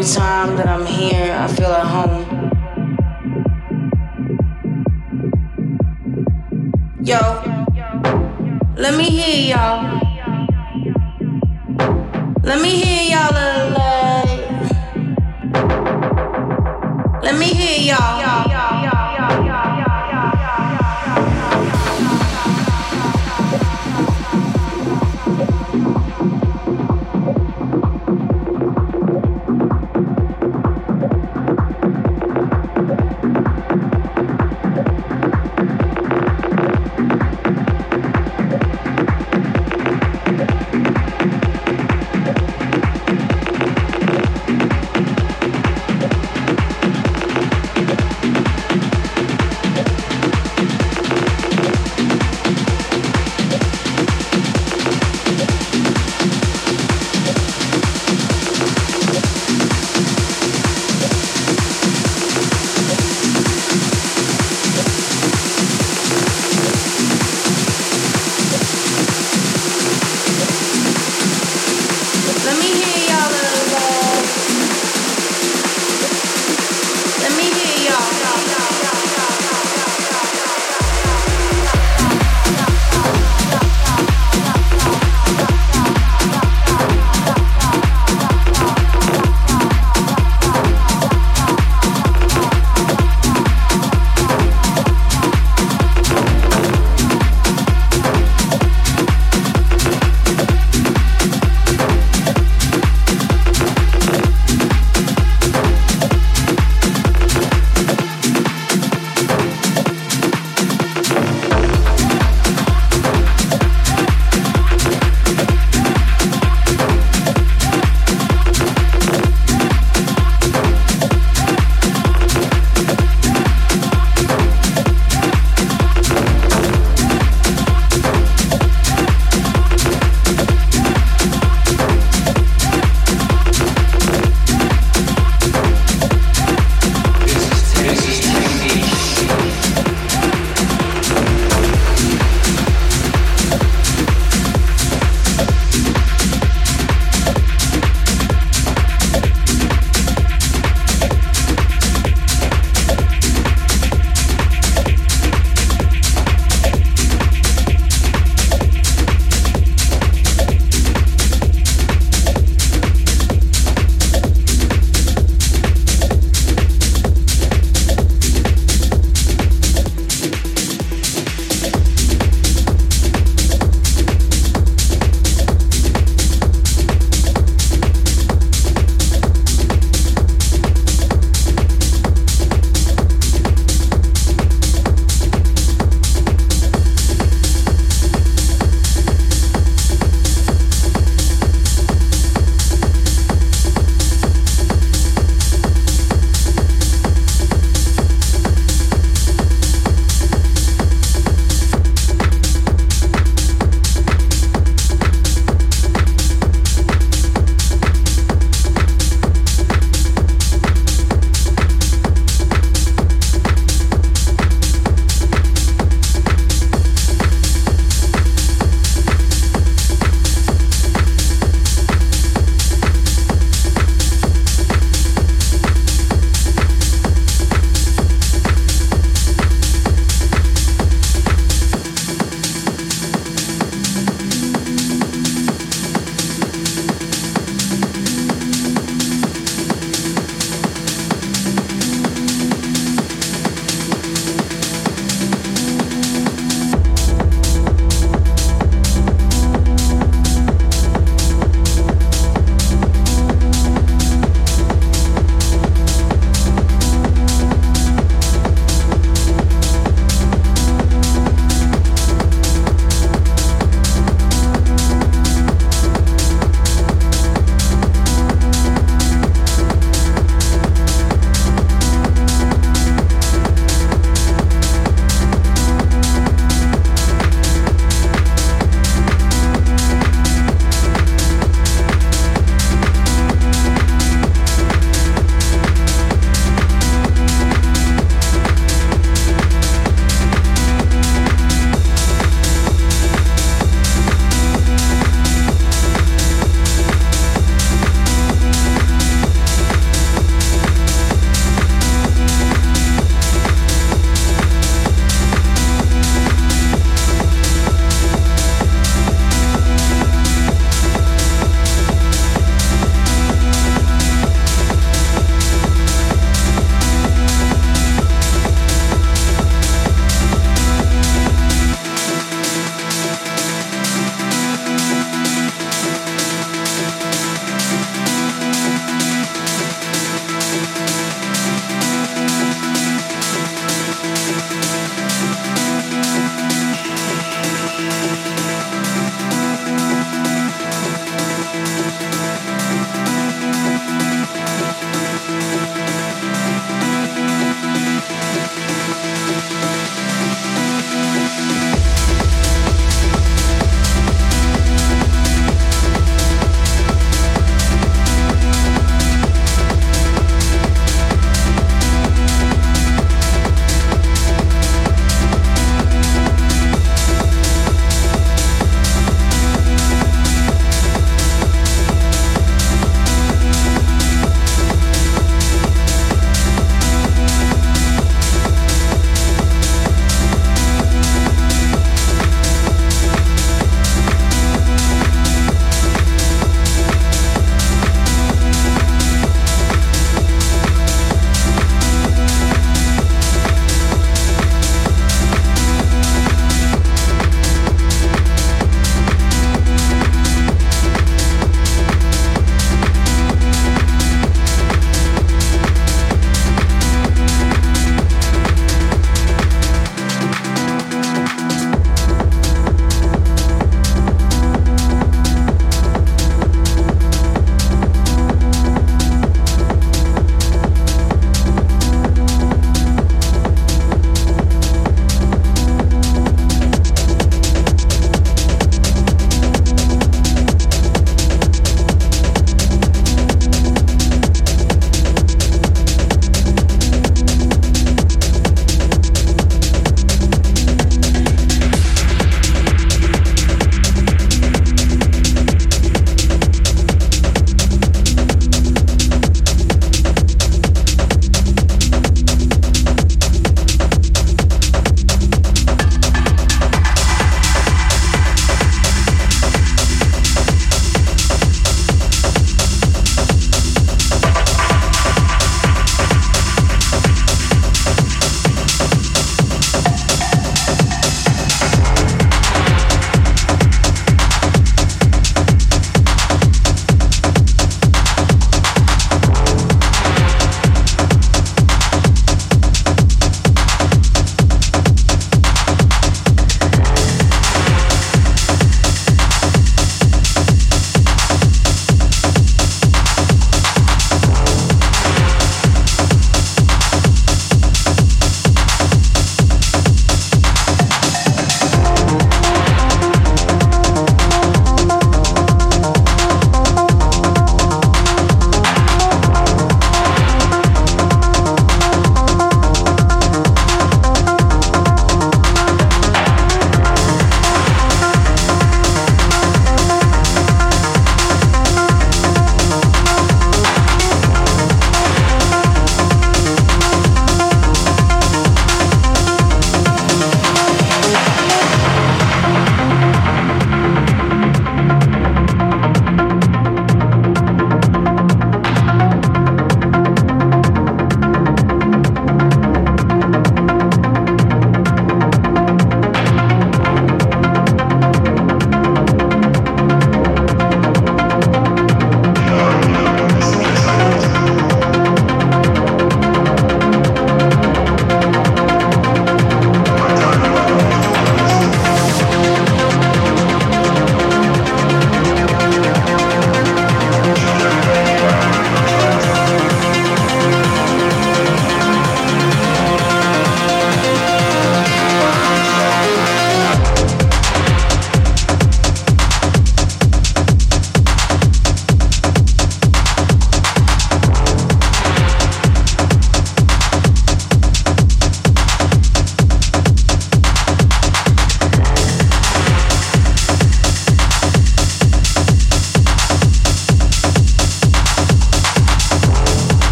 Every time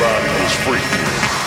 body was freaking.